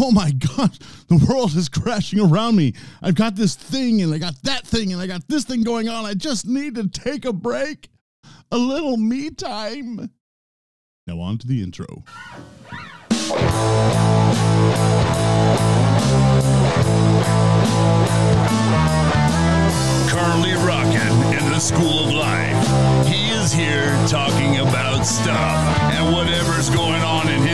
oh my gosh, the world is crashing around me. I've got this thing and I got that thing and I got this thing going on. I just need to take a break, a little me time. Now, on to the intro. Currently rocking in the school of life. He is here talking about stuff and whatever's going on in his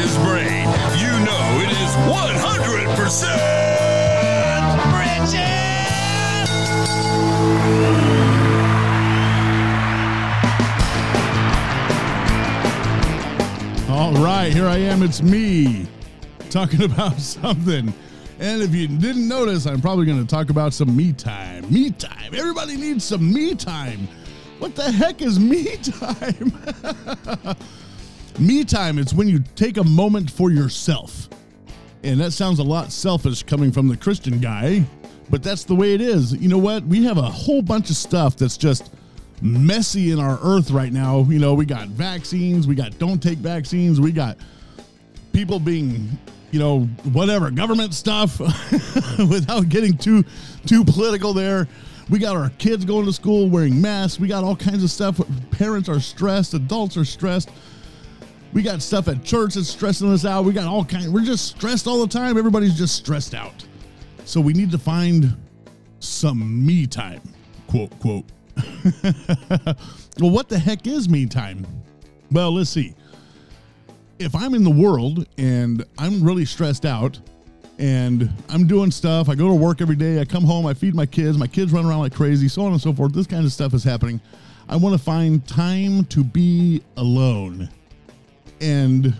All right, here I am. It's me talking about something. And if you didn't notice, I'm probably going to talk about some me time. Me time. Everybody needs some me time. What the heck is me time? me time, it's when you take a moment for yourself. And that sounds a lot selfish coming from the Christian guy, but that's the way it is. You know what? We have a whole bunch of stuff that's just messy in our earth right now. You know, we got vaccines, we got don't take vaccines, we got people being, you know, whatever, government stuff without getting too too political there. We got our kids going to school wearing masks. We got all kinds of stuff. Parents are stressed, adults are stressed. We got stuff at church that's stressing us out. We got all kinds. We're just stressed all the time. Everybody's just stressed out. So we need to find some me time, quote quote well, what the heck is me time? Well, let's see. If I'm in the world and I'm really stressed out and I'm doing stuff, I go to work every day, I come home, I feed my kids, my kids run around like crazy, so on and so forth, this kind of stuff is happening. I want to find time to be alone. And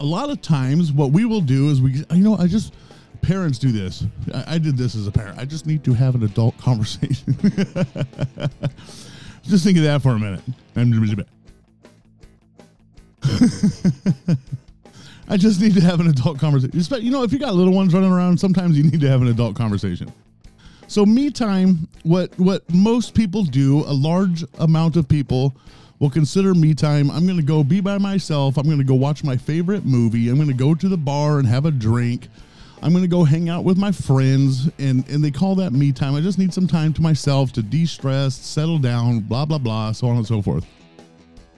a lot of times, what we will do is we, you know, I just, parents do this. I, I, did this as a parent. I just need to have an adult conversation. just think of that for a minute. I just need to have an adult conversation. You know, if you got little ones running around, sometimes you need to have an adult conversation. So me time, what what most people do, a large amount of people will consider me time. I'm going to go be by myself. I'm going to go watch my favorite movie. I'm going to go to the bar and have a drink. I'm going to go hang out with my friends, and, and they call that me time. I just need some time to myself to de stress, settle down, blah, blah, blah, so on and so forth.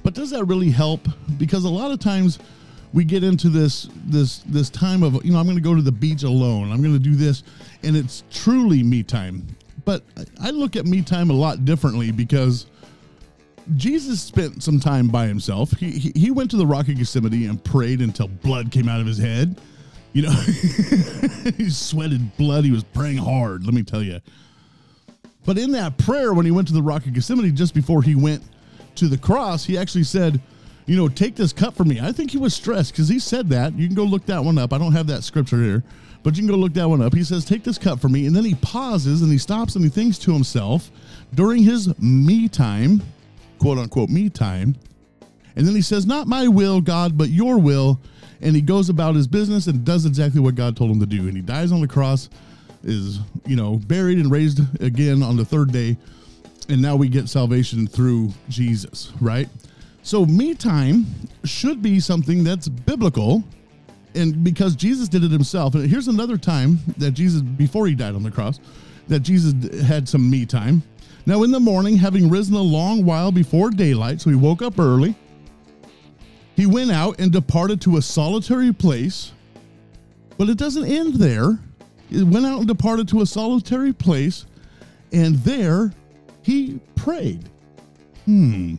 But does that really help? Because a lot of times we get into this this this time of you know I'm going to go to the beach alone. I'm going to do this, and it's truly me time. But I look at me time a lot differently because Jesus spent some time by himself. He, he, he went to the Rock of Gethsemane and prayed until blood came out of his head. You know, he sweated blood. He was praying hard, let me tell you. But in that prayer, when he went to the Rock of Gethsemane, just before he went to the cross, he actually said, You know, take this cup from me. I think he was stressed because he said that. You can go look that one up. I don't have that scripture here, but you can go look that one up. He says, Take this cup from me. And then he pauses and he stops and he thinks to himself during his me time, quote unquote, me time. And then he says, Not my will, God, but your will and he goes about his business and does exactly what God told him to do. And he dies on the cross, is, you know, buried and raised again on the third day. And now we get salvation through Jesus, right? So, me time should be something that's biblical. And because Jesus did it himself. And here's another time that Jesus, before he died on the cross, that Jesus had some me time. Now, in the morning, having risen a long while before daylight, so he woke up early he went out and departed to a solitary place, but it doesn't end there. He went out and departed to a solitary place, and there he prayed. Hmm.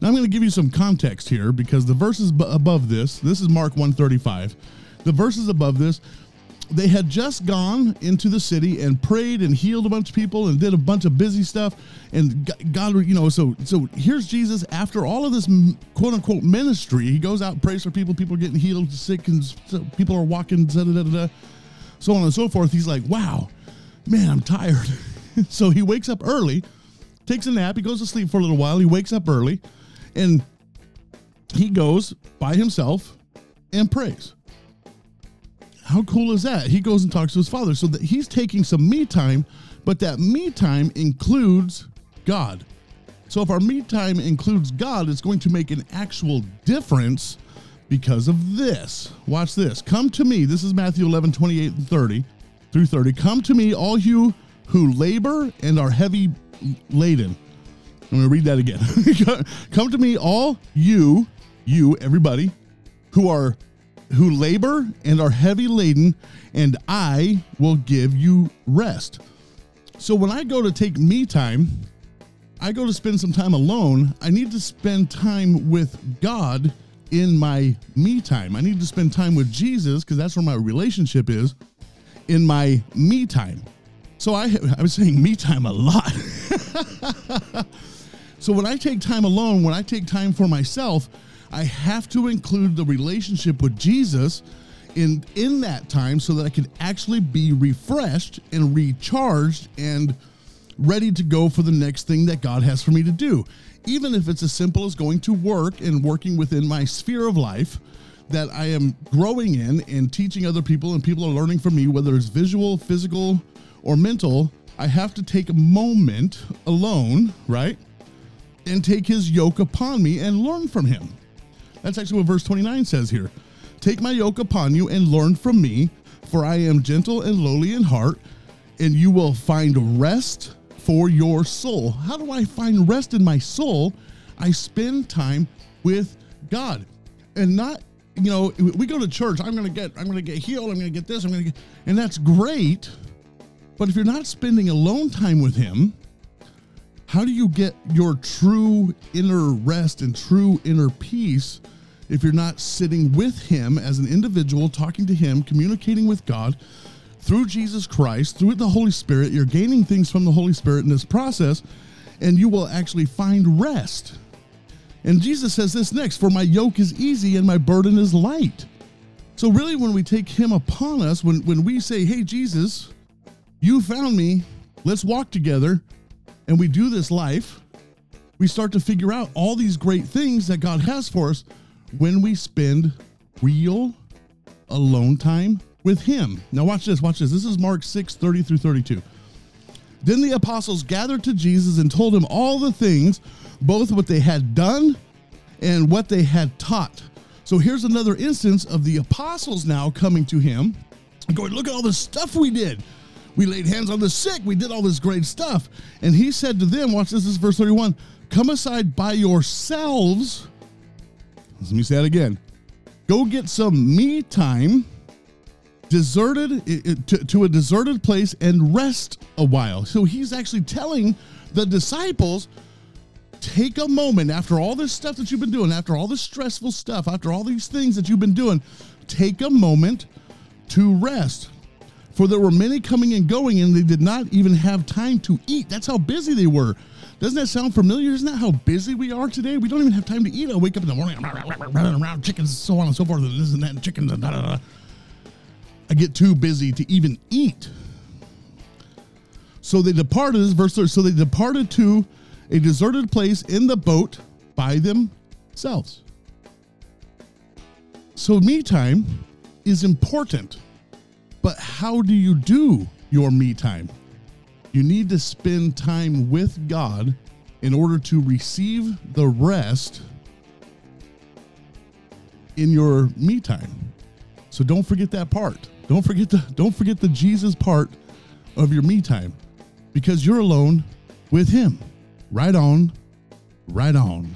Now I'm going to give you some context here because the verses above this, this is Mark 135. The verses above this they had just gone into the city and prayed and healed a bunch of people and did a bunch of busy stuff. And god you know so so here's jesus after all of this quote unquote ministry. He goes out and prays for people people are getting healed sick and people are walking da, da, da, so on and so forth. He's like wow man i'm tired. So he wakes up early takes a nap he goes to sleep for a little while he wakes up early and he goes by himself and prays how cool is that? He goes and talks to his father. So that he's taking some me time, but that me time includes God. So if our me time includes God, it's going to make an actual difference because of this. Watch this. Come to me. This is Matthew 11, 28 and 30 through 30. Come to me, all you who labor and are heavy laden. I'm going to read that again. Come to me, all you, you, everybody, who are who labor and are heavy laden, and I will give you rest. So when I go to take me time, I go to spend some time alone. I need to spend time with God in my me time. I need to spend time with Jesus because that's where my relationship is in my me time. So I, I was saying me time a lot. so when I take time alone, when I take time for myself, I have to include the relationship with Jesus in in that time so that I can actually be refreshed and recharged and ready to go for the next thing that God has for me to do. Even if it's as simple as going to work and working within my sphere of life that I am growing in and teaching other people and people are learning from me whether it's visual, physical, or mental, I have to take a moment alone, right? And take his yoke upon me and learn from him. That's actually what verse 29 says here. Take my yoke upon you and learn from me, for I am gentle and lowly in heart, and you will find rest for your soul. How do I find rest in my soul? I spend time with God and not you know we go to church i'm gonna get i'm gonna get healed i'm gonna get this i'm gonna get and that's great but if you're not spending alone time with him how do you get your true inner rest and true inner peace if you're not sitting with him as an individual talking to him communicating with god through jesus christ through the holy spirit you're gaining things from the holy spirit in this process and you will actually find rest and Jesus says this next For my yoke is easy and my burden is light. So, really, when we take Him upon us, when, when we say, Hey, Jesus, you found me, let's walk together, and we do this life, we start to figure out all these great things that God has for us when we spend real alone time with Him. Now, watch this, watch this. This is Mark 6 30 through 32. Then the apostles gathered to Jesus and told him all the things both what they had done and what they had taught. So here's another instance of the apostles now coming to him going, Look at all the stuff we did. We laid hands on the sick. We did all this great stuff. And he said to them, Watch this, this is verse 31 Come aside by yourselves. Let me say that again. Go get some me time, deserted to, to a deserted place, and rest a while. So he's actually telling the disciples take a moment after all this stuff that you've been doing, after all this stressful stuff, after all these things that you've been doing, take a moment to rest. For there were many coming and going, and they did not even have time to eat. That's how busy they were. Doesn't that sound familiar? Isn't that how busy we are today? We don't even have time to eat. I wake up in the morning, I'm running around chickens, so on and so forth, and this and that, and chickens, and da da da. I get too busy to even eat. So they departed, verse 30, so they departed to a deserted place in the boat by themselves. So, me time is important, but how do you do your me time? You need to spend time with God in order to receive the rest in your me time. So don't forget that part. Don't forget the don't forget the Jesus part of your me time because you're alone with him. Right on, right on.